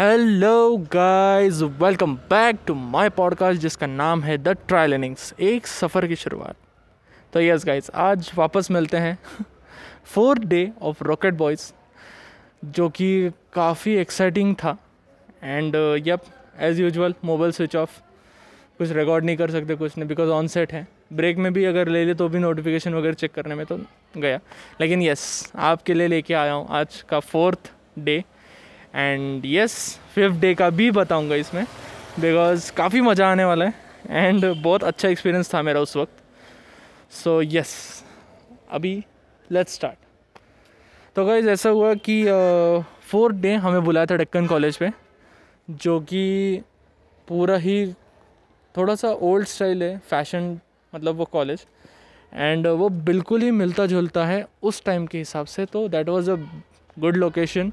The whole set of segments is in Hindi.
Hello guys welcome back to my podcast जिसका नाम है द ट्रायल इनिंग्स एक सफ़र की शुरुआत। तो यस गाइस आज वापस मिलते हैं। Fourth day of Rocket Boys जो कि काफ़ी एक्साइटिंग था। And yup as usual mobile switch off कुछ रिकॉर्ड नहीं कर सकते, कुछ नहीं बिकॉज़ ऑन सेट है। ब्रेक में भी अगर ले ले तो भी नोटिफिकेशन वगैरह चेक करने में तो गया। लेकिन यस आपके लिए लेके आया हूँ आज का fourth day and yes fifth day का भी बताऊँगा इसमें बिकॉज़ काफ़ी मज़ा आने वाला है एंड बहुत अच्छा एक्सपीरियंस था मेरा उस वक्त। सो so, यस yes, अभी लेट्स स्टार्ट तो गाइज़ ऐसा हुआ कि फोर्थ uh, डे हमें बुलाया था डक्कन कॉलेज पे जो कि पूरा ही थोड़ा सा ओल्ड स्टाइल है फ़ैशन मतलब वो कॉलेज। एंड वो बिल्कुल ही मिलता जुलता है उस टाइम के हिसाब से तो that was a good location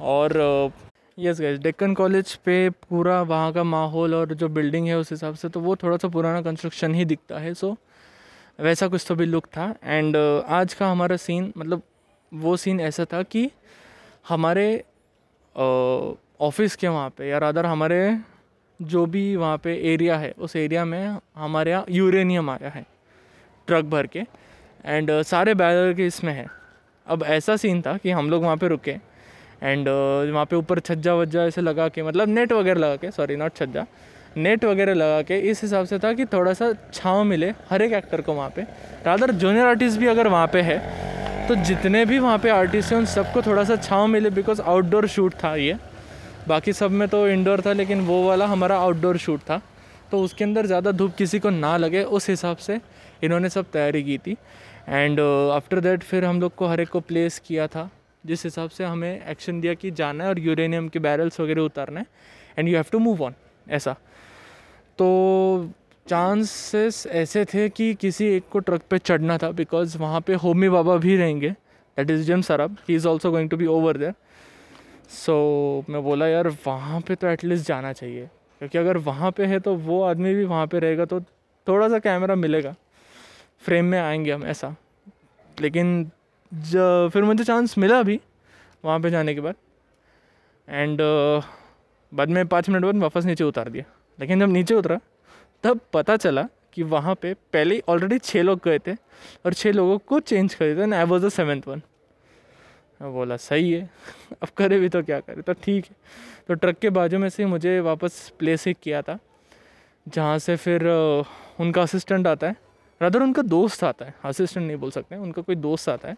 और यस गैस डेक्कन कॉलेज पे पूरा वहाँ का माहौल और जो बिल्डिंग है उस हिसाब से तो वो थोड़ा सा पुराना कंस्ट्रक्शन ही दिखता है सो वैसा कुछ तो भी लुक था। एंड uh, आज का हमारा सीन मतलब वो सीन ऐसा था कि हमारे ऑफ़िस uh, के वहाँ पे या रादर हमारे जो भी वहाँ पे एरिया है उस एरिया में हमारे यहाँ यूरेनियम आया है ट्रक भर के। एंड uh, सारे बैरल के इसमें है। अब ऐसा सीन था कि हम लोग वहाँ पे रुके एंड uh, वहाँ पे ऊपर छज्जा वज्जा ऐसे लगा के मतलब नेट वगैरह लगा के सॉरी नॉट छज्जा नेट वगैरह लगा के इस हिसाब से था कि थोड़ा सा छाँव मिले हर एक एक्टर को वहाँ पे। रादर जूनियर आर्टिस्ट भी अगर वहाँ पे है तो जितने भी वहाँ पे आर्टिस्ट हैं उन सबको थोड़ा सा छाँव मिले बिकॉज़ आउटडोर शूट था ये। बाकी सब में तो इंडोर था लेकिन वो वाला हमारा आउटडोर शूट था। तो उसके अंदर ज़्यादा धूप किसी को ना लगे उस हिसाब से इन्होंने सब तैयारी की थी। एंड आफ्टर दैट फिर हम लोग को हर एक को प्लेस किया था। जिस हिसाब से हमें एक्शन दिया कि जाना है और यूरेनियम के बैरल्स वगैरह उतारना है and you have to move on ऐसा। तो चांसेस ऐसे थे कि किसी एक को ट्रक पे चढ़ना था बिकॉज़ वहाँ पे होमी बाबा भी रहेंगे that is Jim Sarbh he is also going to be over there so मैं बोला, यार, वहाँ पे तो एटलीस्ट जाना चाहिए, क्योंकि अगर वहाँ पे है तो वो आदमी भी वहाँ पे रहेगा तो थोड़ा सा कैमरा मिलेगा फ्रेम में आएँगे हम, ऐसा। लेकिन फिर मुझे चांस मिला भी वहाँ पे जाने के बाद। एंड uh, बाद में पाँच मिनट बाद वापस नीचे उतार दिया। लेकिन जब नीचे उतरा तब पता चला कि वहाँ पे पहले ही ऑलरेडी छः लोग गए थे और छः लोगों को चेंज कर and I was the seventh one बोला सही है। अब करे भी तो क्या करे? तो ठीक है। तो ट्रक के बाजू में से मुझे वापस प्लेस एक किया था जहाँ से फिर उनका असिस्टेंट आता है। रादर उनका दोस्त आता है। असिस्टेंट नहीं बोल सकते उनका कोई दोस्त आता है।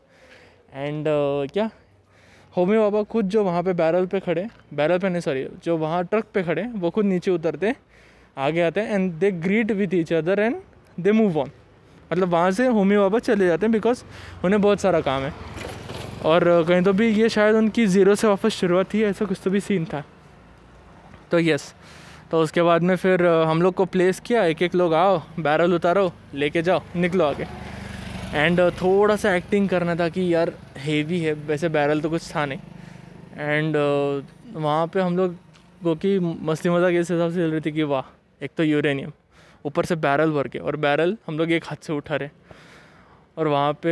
एंड uh, क्या? होमी बाबा खुद जो वहाँ पे बैरल पे खड़े बैरल पे नहीं सॉरी जो वहाँ ट्रक पे खड़े वो खुद नीचे उतरते आगे आते हैं and they greet with each other and they move on मतलब वहाँ से होमी बाबा चले जाते हैं बिकॉज़ उन्हें बहुत सारा काम है। और कहीं तो भी ये शायद उनकी ज़ीरो से वापस शुरुआत थी ऐसा कुछ तो भी सीन था। तो यस तो उसके बाद में फिर हम लोग को प्लेस किया एक एक लोग आओ बैरल उतारो, लेके जाओ, निकलो आगे। एंड थोड़ा सा एक्टिंग करना था कि यार हेवी है, वैसे बैरल तो कुछ था नहीं। एंड वहाँ पे हम लोग को की मस्ती मज़ाक इस हिसाब से चल रही थी कि वाह, एक तो यूरेनियम ऊपर से बैरल भर के, और बैरल हम लोग एक हाथ से उठा रहे और वहाँ पे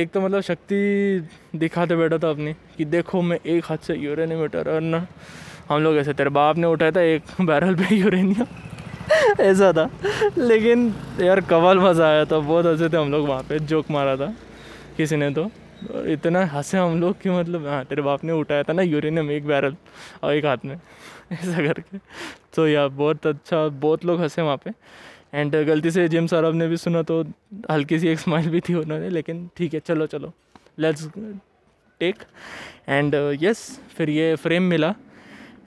एक तो मतलब शक्ति दिखाते बैठा था अपनी, कि देखो मैं एक हाथ से यूरेनियम उठा रहा और ना। हम लोग ऐसे, तेरे बाप ने उठाया था एक बैरल पे यूरेनियम ऐसा था। लेकिन यार कमाल मज़ा आया था, बहुत हंसे थे हम लोग वहाँ पे, जोक मारा था किसी ने तो। और इतना हंसे हम लोग कि मतलब हाँ तेरे बाप ने उठाया था ना यूरेनियम एक बैरल और एक हाथ में, ऐसा करके। तो यार, बहुत अच्छा बहुत लोग हंसे वहाँ पे। एंड गलती से जिम सौरभ ने भी सुना तो हल्की सी एक स्माइल भी थी उन्होंने, लेकिन ठीक है, चलो चलो। लेट्स टेक एंड यस फिर ये फ्रेम मिला।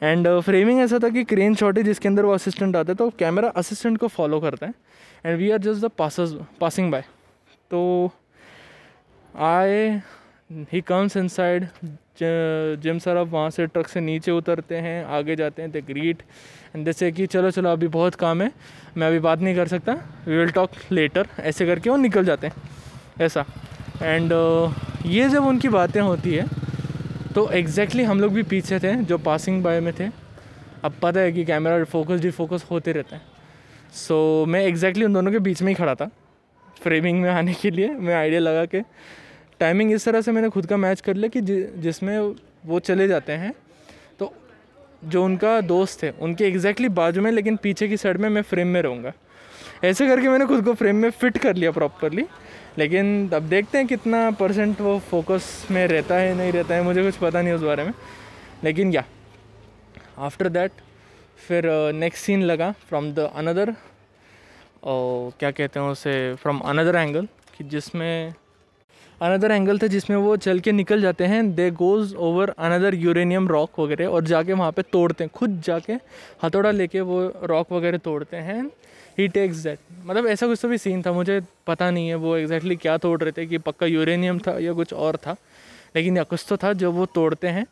एंड फ्रेमिंग uh, ऐसा था कि क्रेन शॉट है जिसके अंदर वो असिस्टेंट आता है तो कैमरा असिस्टेंट को फॉलो करता है। And we are just the passers passing by तो आए he comes inside Jim sir अब वहाँ से ट्रक से नीचे उतरते हैं आगे जाते हैं द ग्रीट एंड जैसे कि चलो चलो अभी बहुत काम है मैं अभी बात नहीं कर सकता वी विल टॉक लेटर ऐसे करके वो निकल जाते हैं ऐसा। एंड uh, ये जब उनकी बातें होती है तो एग्जैक्टली हम लोग भी पीछे थे जो पासिंग बाय में थे। अब पता है कि कैमरा फोकस डिफोकस होते रहता है। सो so, मैं एग्जैक्टली उन दोनों के बीच में ही खड़ा था फ्रेमिंग में आने के लिए। मैं आइडिया लगा के। टाइमिंग इस तरह से मैंने खुद का मैच कर लिया कि जिसमें वो चले जाते हैं। तो जो उनका दोस्त है उनके एग्जैक्टली बाजू में लेकिन पीछे की साइड में मैं फ्रेम में रहूँगा। ऐसे करके मैंने खुद को फ्रेम में फिट कर लिया प्रॉपरली लेकिन अब देखते हैं कितना परसेंट वो फोकस में रहता है, नहीं रहता है, मुझे कुछ पता नहीं उस बारे में। लेकिन या आफ्टर दैट फिर नेक्स्ट सीन लगा फ्रॉम द अनदर क्या कहते हैं उसे फ्रॉम अनदर एंगल कि जिसमें अनदर एंगल था जिसमें वो चल के निकल जाते हैं they goes over another uranium rock वगैरह और जाके वहाँ पे तोड़ते हैं, खुद जाके हथौड़ा लेके वो रॉक वगैरह तोड़ते हैं। ही टेक्स दैट मतलब ऐसा कुछ तो भी सीन था, मुझे पता नहीं है वो एग्जैक्टली exactly क्या तोड़ रहे थे, कि पक्का यूरेनियम था या कुछ और था। लेकिन या कुछ तो था जो वो तोड़ते हैं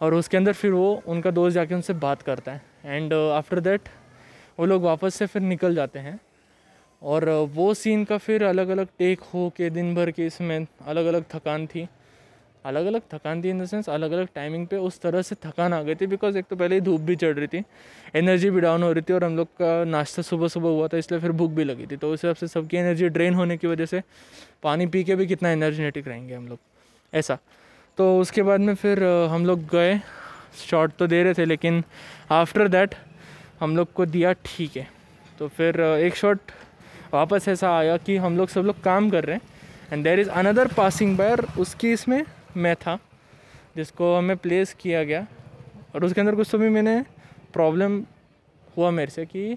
और उसके अंदर फिर वो उनका दोस्त जाके उनसे बात करता है। एंड आफ्टर दैट वो लोग वापस से फिर निकल जाते हैं। और वो सीन का फिर अलग अलग टेक हो के दिन भर के इसमें अलग अलग थकान थी। अलग अलग थकान थी इन द सेंस अलग अलग टाइमिंग पे उस तरह से थकान आ गई थी बिकॉज़ एक तो पहले ही धूप भी चढ़ रही थी एनर्जी भी डाउन हो रही थी और हम लोग का नाश्ता सुबह सुबह हुआ था इसलिए फिर भूख भी लगी थी। तो उस हिसाब से सबकी एनर्जी ड्रेन होने की वजह से पानी पी के भी कितना एनर्जेटिक रहेंगे हम लोग, ऐसा। तो उसके बाद में फिर हम लोग गए शॉट तो दे रहे थे लेकिन आफ्टर दैट हम लोग को दिया ठीक है। तो फिर एक शॉट वापस ऐसा आया कि हम लोग सब लोग काम कर रहे हैं and there is another passing buyer उसकी इसमें मैं था, जिसको हमें प्लेस किया गया। और उसके अंदर कुछ तो भी मैंने प्रॉब्लम हुआ मेरे से कि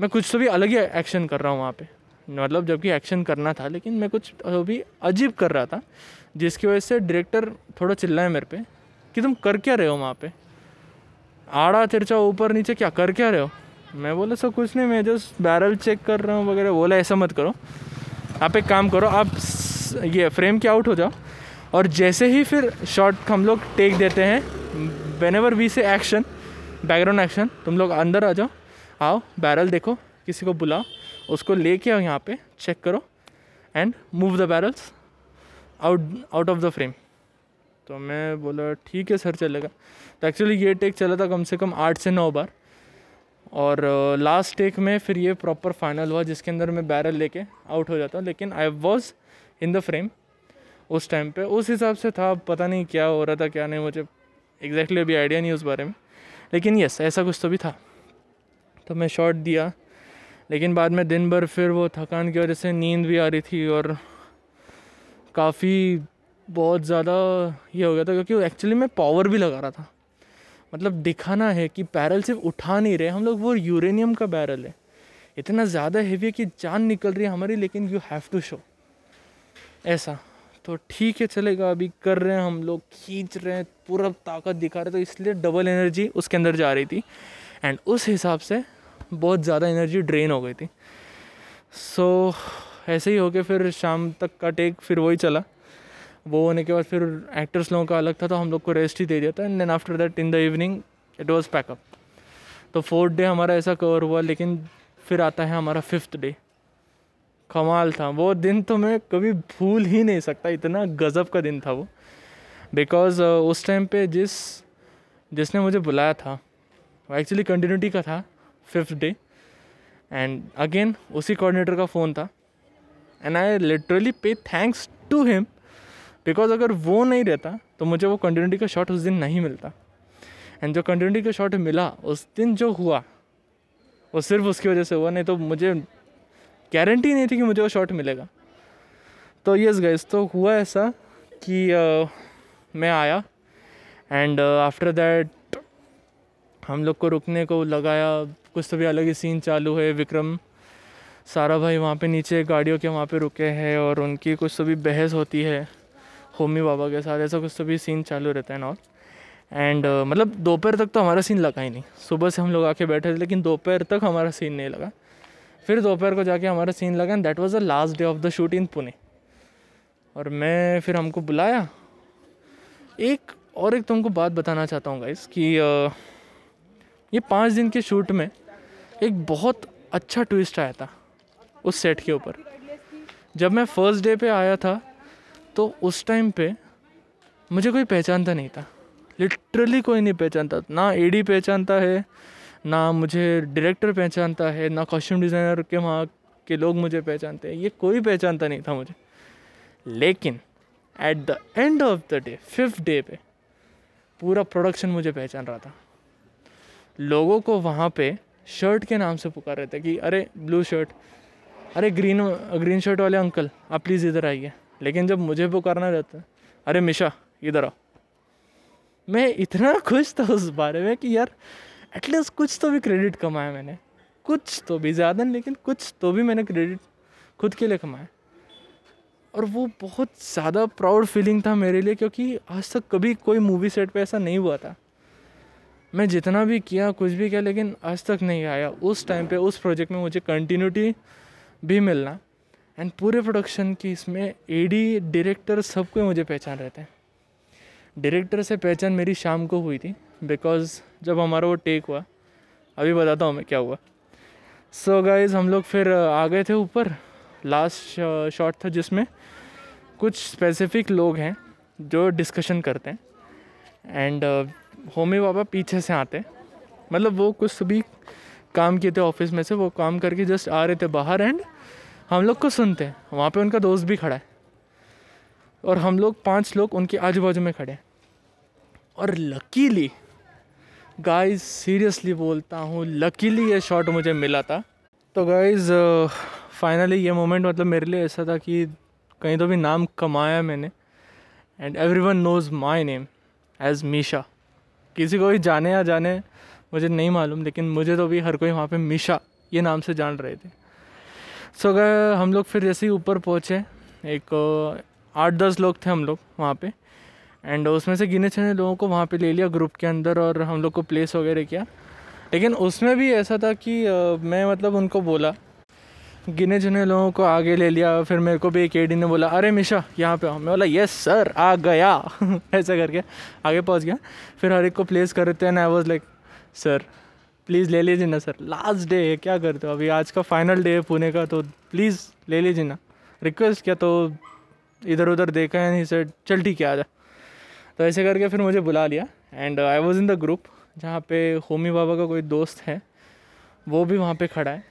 मैं कुछ तो भी अलग ही एक्शन कर रहा हूँ वहाँ पे। मतलब जबकि एक्शन करना था, लेकिन मैं कुछ भी अजीब कर रहा था, जिसकी वजह से डायरेक्टर थोड़ा चिल्लाए मेरे पे कि तुम कर क्या रहे हो वहाँ पे? आड़ा तिरछा ऊपर नीचे क्या कर क्या रहे हो? मैं बोला, सर, कुछ नहीं, मैं जस्ट बैरल चेक कर रहा हूँ वगैरह, बोला, ऐसा मत करो। आप एक काम करो, आप ये फ्रेम के आउट हो जाओ और जैसे ही फिर शॉट हम लोग टेक देते हैं whenever we say action background action तुम लोग अंदर आ जाओ, आओ बैरल देखो, किसी को बुलाओ, उसको लेके आओ यहाँ पे चेक करो and move the barrels out out of the frame तो मैं बोला, ठीक है सर चलेगा. तो एक्चुअली ये टेक चला था कम से कम आठ से नौ बार। और लास्ट टेक में फिर ये प्रॉपर फाइनल हुआ, जिसके अंदर मैं बैरल लेके आउट हो जाता, लेकिन I was in the frame उस टाइम पे। उस हिसाब से था, पता नहीं क्या हो रहा था, क्या नहीं, मुझे एग्जैक्टली exactly अभी आइडिया नहीं उस बारे में। लेकिन यस ऐसा कुछ तो भी था। तो मैं शॉट दिया। लेकिन बाद में दिन भर फिर वो थकान की वजह से नींद भी आ रही थी और काफ़ी बहुत ज़्यादा ये हो गया था, क्योंकि एक्चुअली मैं पावर भी लगा रहा था। मतलब दिखाना है कि बैरल सिर्फ़ उठा नहीं रहे, हम लोग वो यूरेनियम का बैरल है। इतना ज़्यादा हैवी है कि जान निकल रही है हमारी, लेकिन यू हैव टू शो ऐसा। तो ठीक है चलेगा। अभी कर रहे हैं हम लोग खींच रहे हैं पूरा ताकत दिखा रहे तो इसलिए डबल एनर्जी उसके अंदर जा रही थी। एंड उस हिसाब से बहुत ज़्यादा एनर्जी ड्रेन हो गई थी। सो so, ऐसे ही हो गया फिर शाम तक का टेक फिर वही चला। वो होने के बाद फिर एक्टर्स लोगों का अलग था तो हम लोग को रेस्ट ही दे दिया था। And then after that in the evening it was pack up तो फोर्थ डे हमारा ऐसा कवर हुआ लेकिन फिर आता है हमारा फिफ्थ डे कमाल था। वो दिन तो मैं कभी भूल ही नहीं सकता इतना गज़ब का दिन था वो। बिकॉज़ uh, उस टाइम पे जिस जिसने मुझे बुलाया था वो एक्चुअली कंटिन्यूटी का था फिफ्थ डे एंड अगेन उसी कोऑर्डिनेटर का फ़ोन था। And I literally pay thanks to him because अगर वो नहीं रहता तो मुझे वो कंटिन्यूटी का शॉट उस दिन नहीं मिलता। एंड जो कंटिन्यूटी का शॉट मिला उस दिन जो हुआ वो सिर्फ़ उसकी वजह से हुआ नहीं तो मुझे गारंटी नहीं थी कि मुझे वो शॉट मिलेगा। तो यस गैस तो हुआ ऐसा कि uh, मैं आया एंड आफ्टर दैट हम लोग को रुकने को लगाया। कुछ तो भी अलग ही सीन चालू है विक्रम सारा भाई वहाँ पे नीचे गाड़ियों के वहाँ पे रुके हैं और उनकी कुछ तो भी बहस होती है। होमी बाबा के साथ ऐसा कुछ तो भी सीन चालू रहता है नॉल एंड uh, मतलब दोपहर तक तो हमारा सीन लगा ही नहीं। सुबह से हम लोग आके बैठे थे लेकिन दोपहर तक हमारा सीन नहीं लगा। फिर दोपहर को जाके हमारा सीन लगा that was the last day of the shoot in Pune और मैं फिर हमको बुलाया। एक और एक तुमको बात बताना चाहता हूँ गाइस कि ये पाँच दिन के शूट में एक बहुत अच्छा ट्विस्ट आया था उस सेट के ऊपर। जब मैं फ़र्स्ट डे पे आया था तो उस टाइम पे मुझे कोई पहचानता नहीं था। लिटरली कोई नहीं पहचानता। ना एडी पहचानता है ना मुझे डायरेक्टर पहचानता है, ना कॉस्ट्यूम डिज़ाइनर के वहाँ के लोग मुझे पहचानते हैं। ये कोई पहचानता नहीं था मुझे। लेकिन at the end of the day fifth day पे पूरा प्रोडक्शन मुझे पहचान रहा था। लोगों को वहाँ पे शर्ट के नाम से पुकार रहे थे कि, अरे ब्लू शर्ट अरे ग्रीन ग्रीन शर्ट वाले अंकल आप प्लीज़ इधर आइए। लेकिन जब मुझे पुकारना रहता, अरे, मिशा, इधर आओ। मैं इतना खुश था उस बारे में कि यार एटलीस्ट कुछ तो भी क्रेडिट कमाया मैंने। कुछ तो भी, ज़्यादा नहीं, लेकिन कुछ तो भी मैंने क्रेडिट खुद के लिए कमाया। और वो बहुत ज़्यादा प्राउड फीलिंग था मेरे लिए, क्योंकि आज तक कभी कोई मूवी सेट पे ऐसा नहीं हुआ था। मैं जितना भी किया, कुछ भी किया, लेकिन आज तक नहीं आया। उस टाइम पे, उस प्रोजेक्ट में मुझे कंटिन्यूटी भी मिलना। एंड पूरे प्रोडक्शन की इसमें एडी डायरेक्टर सबको मुझे पहचान रहते हैं। डायरेक्टर से पहचान मेरी शाम को हुई थी। बिकॉज़ जब हमारा वो टेक हुआ, अभी बताता हूँ मैं क्या हुआ। सो so गाइज़ हम लोग फिर आ गए थे ऊपर। लास्ट शॉट था जिसमें कुछ स्पेसिफिक लोग हैं जो डिस्कशन करते हैं। एंड होमी बाबा पीछे से आते मतलब वो कुछ भी काम किए थे ऑफ़िस में से, वो काम करके जस्ट आ रहे थे बाहर एंड हम लोग को सुनते हैं। वहाँ पे उनका दोस्त भी खड़ा है। और हम लोग, पाँच लोग उनके आजू बाजू में खड़े हैं। और लकीली गाइस सीरियसली बोलता हूँ लकीली ये शॉट मुझे मिला था। तो गाइज़ फाइनली ये मोमेंट मतलब मेरे लिए ऐसा था कि कहीं तो भी नाम कमाया मैंने। And everyone knows my name as Misha किसी को भी जाने या जाने मुझे नहीं मालूम लेकिन मुझे तो भी हर कोई वहाँ पे मीशा ये नाम से जान रहे थे। सो so, गए हम लोग फिर जैसे ही ऊपर पहुँचे। एक आठ दस लोग थे हम लोग वहाँ पे। एंड उसमें से गिने चुने लोगों को वहाँ पे ले लिया ग्रुप के अंदर और हम लोग को प्लेस वगैरह किया। लेकिन उसमें भी ऐसा था कि मैं मतलब उनको बोला, गिने चुने लोगों को आगे ले लिया, फिर मेरे को भी एक एडी ने बोला, अरे मिशा, यहाँ पे आओ मैं बोला यस सर आ गया। ऐसा करके आगे पहुँच गया। फिर हर एक को प्लेस करते हैं I was like sir please ले लीजिए ना सर लास्ट डे है क्या करते हो? अभी आज का फाइनल डे है पुणे का तो प्लीज़ ले लीजिए ना। रिक्वेस्ट किया तो इधर उधर देखा है नहीं सर चल ठीक है, आ जा। तो ऐसे करके फिर मुझे बुला लिया। And I was in the group जहाँ पे होमी बाबा का कोई दोस्त है वो भी वहाँ पे खड़ा है।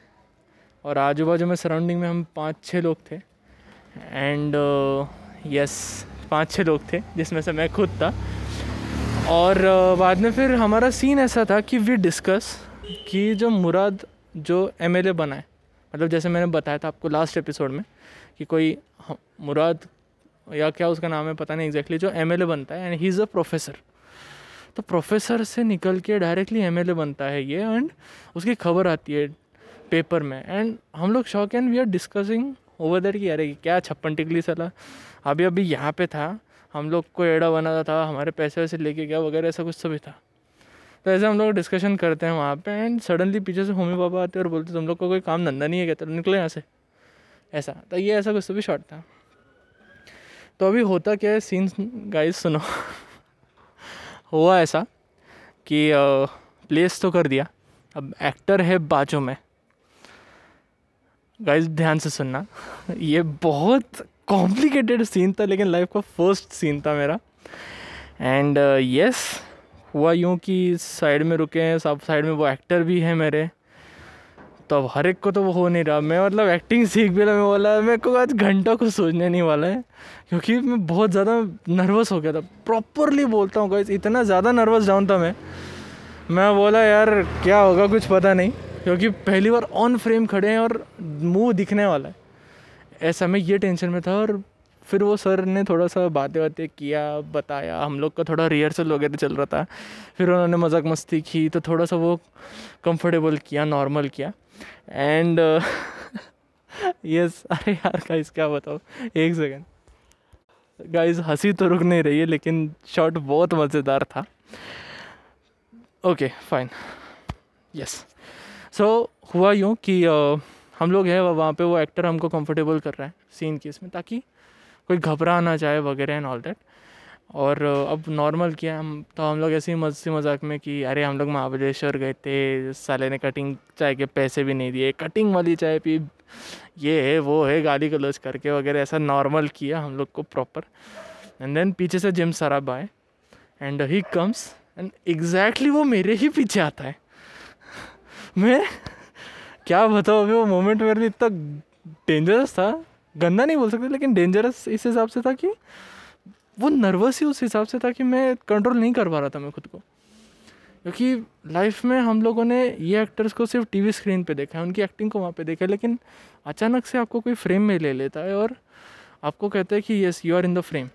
और आजू बाजू में सराउंडिंग में हम पाँच छः लोग थे। एंड यस पाँच छः लोग थे जिसमें से मैं खुद था। और uh, बाद में फिर हमारा सीन ऐसा था कि वी डिस्कस कि जो मुराद जो एम एल ए बना है मतलब जैसे मैंने बताया था आपको लास्ट एपिसोड में कि कोई मुराद या क्या उसका नाम है पता नहीं एग्जैक्टली exactly, जो एम एल ए बनता है and he is a professor तो प्रोफेसर से निकल के डायरेक्टली एम एल ए बनता है ये एंड उसकी खबर आती है पेपर में. एंड हम लोग शौक and we are discussing over that कि अरे क्या छप्पन टिकली सला? अभी अभी यहाँ पे था हम लोग को एड़ा बना था हमारे पैसे वैसे लेके गया वगैरह ऐसा कुछ तो भी था. तो ऐसे हम लोग डिस्कशन करते हैं वहाँ पे एंड सडनली पीछे से होमी बाबा आते और बोलते तुम लोग को कोई काम धंधा नहीं है क्या? तो निकले यहाँ से. ऐसा. तो ये ऐसा कुछ तो भी शॉर्ट था. तो अभी होता क्या है सीन गाइस सुनो। हुआ ऐसा कि प्लेस तो कर दिया। अब एक्टर है बाजू में। गाइस ध्यान से सुनना। ये बहुत कॉम्प्लिकेटेड सीन था लेकिन लाइफ का फ़र्स्ट सीन था मेरा। एंड यस uh, yes, हुआ यूँ कि साइड में रुके हैं सब साइड में वो एक्टर भी है मेरे। तो अब हर एक को तो वो हो नहीं रहा। मैं मतलब एक्टिंग सीख भी मैं बोला, मेरे को आज घंटों को सोचने नहीं वाला है, क्योंकि मैं बहुत ज़्यादा नर्वस हो गया था। प्रॉपरली बोलता हूँ इतना ज़्यादा नर्वस डाउन था मैं। मैं बोला, यार, क्या होगा, कुछ पता नहीं। क्योंकि पहली बार ऑन फ्रेम खड़े हैं और मुँह दिखने वाला है। ऐसा मैं ये टेंशन में था और फिर वो सर ने थोड़ा सा बातें बातें किया, बताया। हम लोग का थोड़ा रिहर्सल वगैरह चल रहा था। फिर उन्होंने मज़ाक मस्ती की तो थोड़ा सा वो कंफर्टेबल किया नॉर्मल किया। एंड यस अरे यार गाइस क्या बताओ एक सेकेंड गाइस हँसी तो रुक नहीं रही है लेकिन शॉट बहुत मज़ेदार था. ओके फाइन यस सो हुआ यूँ कि uh, हम लोग हैं वहाँ पे वो एक्टर हमको कंफर्टेबल कर रहा है सीन की इसमें ताकि कोई घबरा ना जाए वगैरह एंड ऑल दैट और अब नॉर्मल किया हम तो हम लोग ऐसे ही मस्ती मज़ाक में कि अरे हम लोग महाबलेश्वर गए थे, साले ने कटिंग चाय के पैसे भी नहीं दिए। कटिंग वाली चाय पी, ये है, वो है, गाली गलोच करके वगैरह ऐसा नॉर्मल किया हम लोग को प्रॉपर एंड देन पीछे से जिम सराब आए and he comes and exactly वो मेरे ही पीछे आता है। मैं, क्या बताऊँ, अभी वो मोमेंट मेरे लिए इतना डेंजरस था, गंदा नहीं बोल सकते, लेकिन डेंजरस इस हिसाब से था कि वो नर्वस ही उस हिसाब से था कि मैं कंट्रोल नहीं कर पा रहा था मैं खुद को। क्योंकि लाइफ में हम लोगों ने ये एक्टर्स को सिर्फ़ टीवी स्क्रीन पे देखा है, उनकी एक्टिंग को वहाँ पे देखा है, लेकिन अचानक से आपको कोई फ्रेम में ले लेता है और आपको कहता है कि yes you are in the frame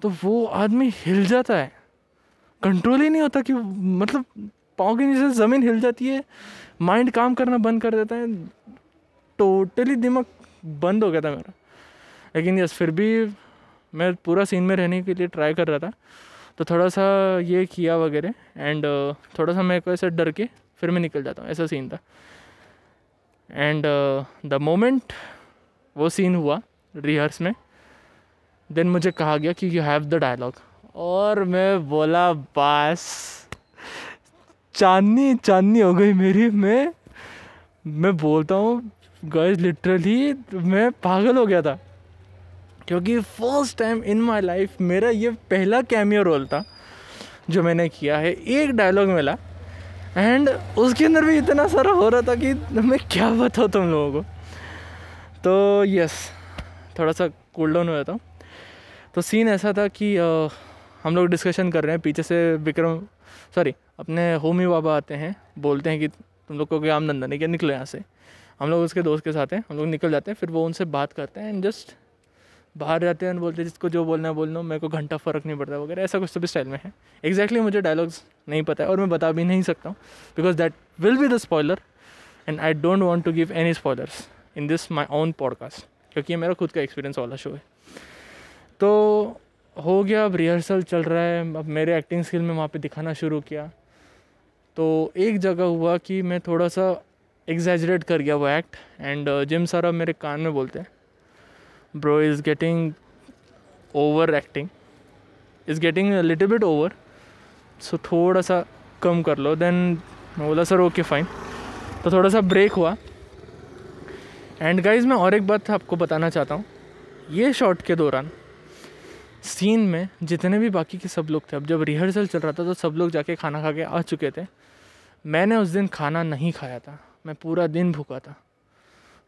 तो वो आदमी हिल जाता है। कंट्रोल ही नहीं होता कि मतलब पाँव के नीचे ज़मीन हिल जाती है माइंड काम करना बंद कर देता है। टोटली दिमाग बंद हो गया था मेरा। लेकिन यस फिर भी मैं पूरा सीन में रहने के लिए ट्राई कर रहा था। तो थोड़ा सा ये किया वगैरह एंड थोड़ा सा मैं को ऐसे डर के फिर मैं निकल जाता हूँ, ऐसा सीन था। एंड द मोमेंट वो सीन हुआ रिहर्स में देन मुझे कहा गया कि यू हैव द डायलॉग और मैं बोला, बस, चांदनी चांदनी हो गई मेरी, मैं मैं बोलता हूँ गैस लिटरली मैं पागल हो गया था। क्योंकि first time in my life मेरा ये पहला कैमियो रोल था जो मैंने किया है एक डायलॉग मिला एंड उसके अंदर भी इतना सारा हो रहा था कि मैं क्या बताऊँ तुम लोगों को। तो यस थोड़ा सा कूल डाउन हुआ था तो सीन ऐसा था कि आ, हम लोग डिस्कशन कर रहे हैं पीछे से विक्रम सॉरी अपने होमी बाबा आते हैं बोलते हैं कि तुम लोग को आम धंधा नहीं क्या निकलो यहाँ से। हम लोग उसके दोस्त के साथ हैं हम लोग निकल जाते हैं फिर वो उनसे बात करते हैं एंड जस्ट बाहर जाते हैं बोलते हैं, जिसको जो बोलना है बोलना मेरे को घंटा फ़र्क नहीं पड़ता, वगैरह, ऐसा कुछ तो भी स्टाइल में है। एग्जैक्टली exactly मुझे डायलॉग्स नहीं पता है और मैं बता भी नहीं सकता हूँ because that will be the spoiler and I don't want to give any spoilers in this my own podcast क्योंकि ये मेरा खुद का एक्सपीरियंस वाला शो है। तो हो गया, अब रिहर्सल चल रहा है, अब मेरे एक्टिंग स्किल में वहाँ पे दिखाना शुरू किया। तो एक जगह हुआ कि मैं थोड़ा सा एग्जैजरेट कर गया वो एक्ट एंड जिम सर मेरे कान में बोलते हैं। Bro is getting over acting is getting little bit over so थोड़ा सा कम कर लो. देन बोला, सर ओके फाइन तो थोड़ा सा ब्रेक हुआ. एंड गाइज़ मैं और एक बात आपको बताना चाहता हूँ. ये शॉट के दौरान सीन में जितने भी बाकी के सब लोग थे, अब जब रिहर्सल चल रहा था तो सब लोग जाके खाना खा के आ चुके थे. मैंने उस दिन खाना नहीं खाया था. मैं पूरा दिन भूखा था.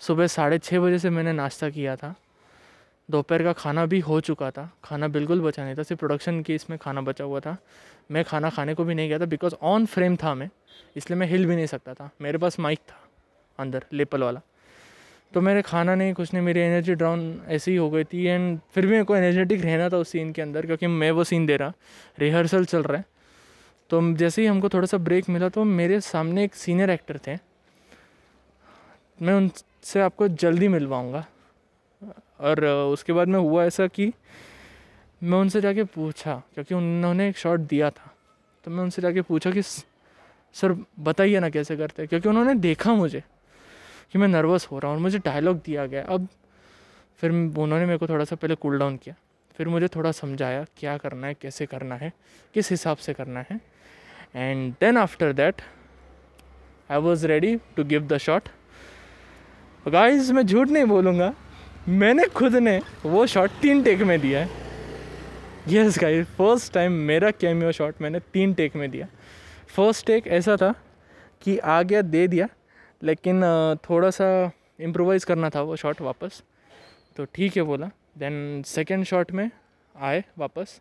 सुबह साढ़े छः बजे से मैंने नाश्ता किया था. दोपहर का खाना भी हो चुका था। खाना बिल्कुल बचा नहीं था, सिर्फ़ प्रोडक्शन के इसमें खाना बचा हुआ था। मैं खाना खाने को भी नहीं गया था बिकॉज़ ऑन फ्रेम था मैं, इसलिए मैं हिल भी नहीं सकता था। मेरे पास माइक था अंदर, लेपल वाला। तो मेरे खाना नहीं, कुछ नहीं, मेरी एनर्जी डाउन ऐसी ही हो गई थी एंड फिर भी मेरे को एनर्जेटिक रहना था उस सीन के अंदर क्योंकि मैं वो सीन दे रहा। रिहर्सल चल रहा है। तो जैसे ही हमको थोड़ा सा ब्रेक मिला तो मेरे सामने एक सीनियर एक्टर थे। मैं उनसे आपको जल्दी मिलवाऊँगा। और उसके बाद में हुआ ऐसा कि मैं उनसे जाके पूछा, क्योंकि उन्होंने एक शॉट दिया था। तो मैं उनसे जाके पूछा कि, सर, बताइए ना कैसे करते क्योंकि उन्होंने देखा मुझे कि मैं नर्वस हो रहा हूँ और मुझे डायलॉग दिया गया। अब फिर उन्होंने मेरे को थोड़ा सा पहले कूल डाउन किया। फिर मुझे थोड़ा समझाया क्या करना है, कैसे करना है, किस हिसाब से करना है। And then after that I was ready to give the shot guys मैं झूठ नहीं बोलूँगा। मैंने खुद ने वो शॉट तीन टेक में दिया है। यस गाइज़ फ़र्स्ट टाइम मेरा कैमियो शॉट मैंने तीन टेक में दिया। फ़र्स्ट टेक ऐसा था कि आ गया, दे दिया, लेकिन थोड़ा सा इम्प्रोवाइज़ करना था वो शॉट वापस। तो ठीक है बोला। देन सेकेंड शॉट में आए वापस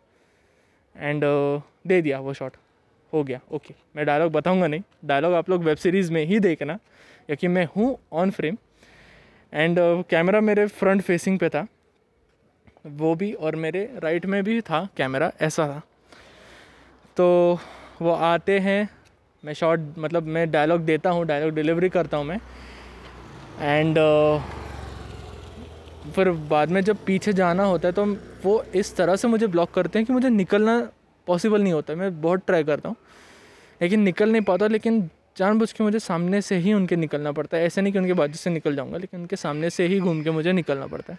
एंड दे दिया वो शॉट हो गया। ओके मैं डायलॉग बताऊँगा नहीं। डायलॉग आप लोग वेब सीरीज़ में ही देखना। क्योंकि मैं हूँ ऑन फ्रेम एंड कैमरा मेरे फ्रंट फेसिंग पे था। वो भी और मेरे राइट में भी था कैमरा ऐसा था। तो वो आते हैं मैं शॉर्ट मतलब मैं डायलॉग देता हूँ डायलॉग डिलीवरी करता हूँ मैं। एंड uh, फिर बाद में जब पीछे जाना होता है तो वो इस तरह से मुझे ब्लॉक करते हैं कि मुझे निकलना पॉसिबल नहीं होता। मैं बहुत ट्राई करता हूँ लेकिन निकल नहीं पाता लेकिन जानबूझ के मुझे सामने से ही उनके निकलना पड़ता है। ऐसे नहीं कि उनके बाजू से निकल जाऊँगा, लेकिन उनके सामने से ही घूम के मुझे निकलना पड़ता है।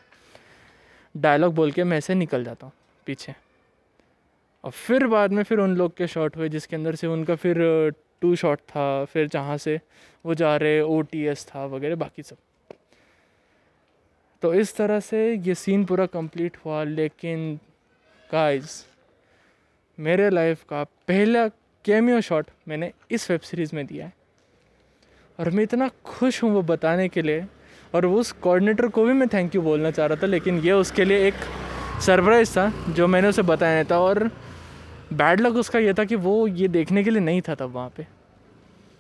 डायलॉग बोल के मैं ऐसे निकल जाता हूँ, पीछे। और फिर बाद में फिर उन लोग के शॉट हुए, जिसके अंदर से उनका फिर टू शॉट था, फिर जहाँ से वो जा रहे ओ टी एस था, वगैरह, बाकी सब। तो इस तरह से ये सीन पूरा कंप्लीट हुआ, लेकिन गाइस मेरे लाइफ का पहला कैमियो शॉट मैंने इस वेब सीरीज़ में दिया है। और मैं इतना खुश हूँ वो बताने के लिए। और उस कोऑर्डिनेटर को भी मैं थैंक यू बोलना चाह रहा था लेकिन ये उसके लिए एक सरप्राइज़ था जो मैंने उसे बताया नहीं था। और बैड लक उसका ये था कि वो ये देखने के लिए नहीं था तब वहाँ पे।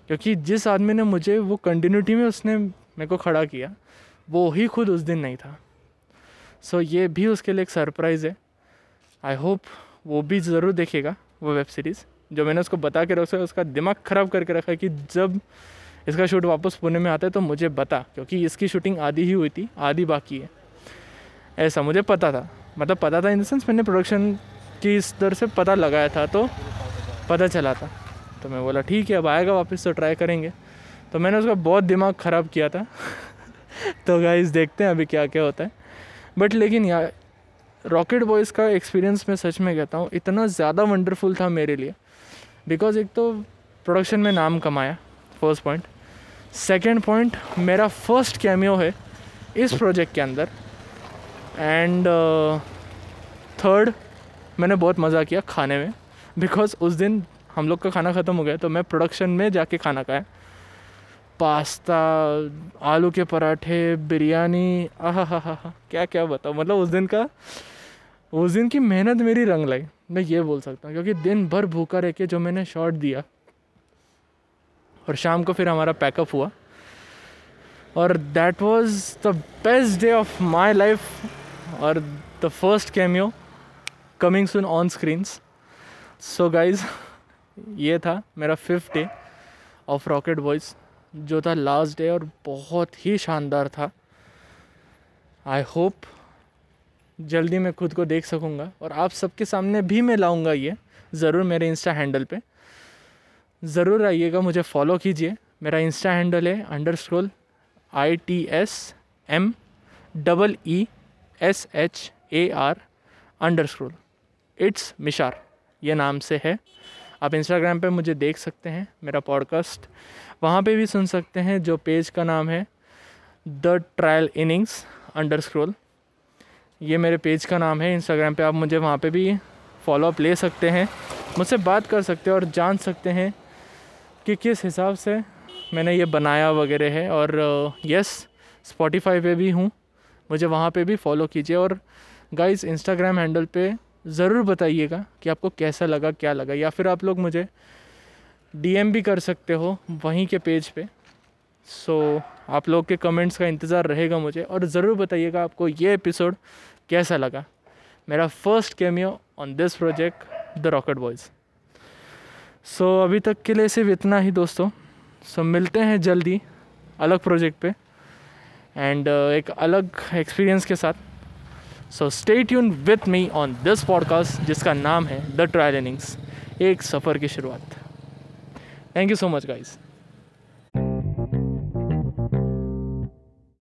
क्योंकि जिस आदमी ने मुझे वो कंटिन्यूटी में उसने मेरे को खड़ा किया वो ही खुद उस दिन नहीं था। सो so, ये भी उसके लिए एक सरप्राइज़ है। आई होप वो भी ज़रूर देखेगा वो वेब सीरीज़ जो मैंने उसको बता के रखा उसका दिमाग ख़राब करके रखा कि जब इसका शूट वापस पुणे में आता है तो मुझे बता, क्योंकि इसकी शूटिंग आधी ही हुई थी, आधी बाकी है। ऐसा मुझे पता था। मतलब पता था इन द सेंस मैंने प्रोडक्शन की इस दर से पता लगाया था तो पता चला था। तो मैं बोला, ठीक है, अब आएगा वापस तो ट्राई करेंगे। तो मैंने उसका बहुत दिमाग ख़राब किया था। तो गाइस देखते हैं अभी क्या क्या होता है। बट लेकिन यार रॉकेट बॉयज़ का एक्सपीरियंस मैं सच में कहता हूँ, इतना ज़्यादा वंडरफुल था मेरे लिए। बिकॉज़ एक तो प्रोडक्शन में नाम कमाया फ़र्स्ट पॉइंट सेकेंड पॉइंट मेरा फ़र्स्ट कैमियो है इस प्रोजेक्ट के अंदर. एंड थर्ड uh, मैंने बहुत मज़ा किया खाने में. बिकॉज़ उस दिन हम लोग का खाना ख़त्म हो गया तो मैं प्रोडक्शन में जाके खाना खाया. पास्ता आलू के पराठे बिरयानी आहा हा हा हा क्या क्या बताओ मतलब उस दिन का उस दिन की मेहनत मेरी रंग लाई. मैं ये बोल सकता हूँ, क्योंकि दिन भर भूखा रह के जो मैंने शॉट दिया, और शाम को फिर हमारा पैकअप हुआ, और that was the best day of my life और the first cameo coming soon on screens so guys ये था मेरा fifth day of Rocket Boys जो था लास्ट डे और बहुत ही शानदार था। आई होप जल्दी मैं खुद को देख सकूँगा और आप सबके सामने भी मैं लाऊँगा ये। ज़रूर मेरे इंस्टा हैंडल पे। ज़रूर आइएगा, मुझे फॉलो कीजिए। मेरा इंस्टा हैंडल है underscore I T S M double E S H A R underscore it's Mishar ये नाम से है। आप इंस्टाग्राम पे मुझे देख सकते हैं मेरा पॉडकास्ट वहाँ पे भी सुन सकते हैं जो पेज का नाम है the trial innings underscore ये मेरे पेज का नाम है इंस्टाग्राम पे आप मुझे वहाँ पे भी फॉलोअप ले सकते हैं। मुझसे बात कर सकते हैं और जान सकते हैं कि किस हिसाब से मैंने ये बनाया वगैरह है। और यस स्पॉटिफाई पे भी हूँ। मुझे वहाँ पे भी फॉलो कीजिए और गाइस इंस्टाग्राम हैंडल पे ज़रूर बताइएगा कि आपको कैसा लगा क्या लगा। या फिर आप लोग मुझे डीएम भी कर सकते हो वहीं के पेज पे। सो so, आप लोग के कमेंट्स का इंतज़ार रहेगा मुझे और ज़रूर बताइएगा आपको ये एपिसोड कैसा लगा? मेरा first cameo on this project the Rocket Boys so अभी तक के लिए सिर्फ़ इतना ही दोस्तों। सो so, मिलते हैं जल्दी अलग प्रोजेक्ट पे। एंड uh, एक अलग एक्सपीरियंस के साथ। So stay tune with me on this podcast जिसका नाम है द ट्रायल इनिंग्स एक सफ़र की शुरुआत। Thank you so much guys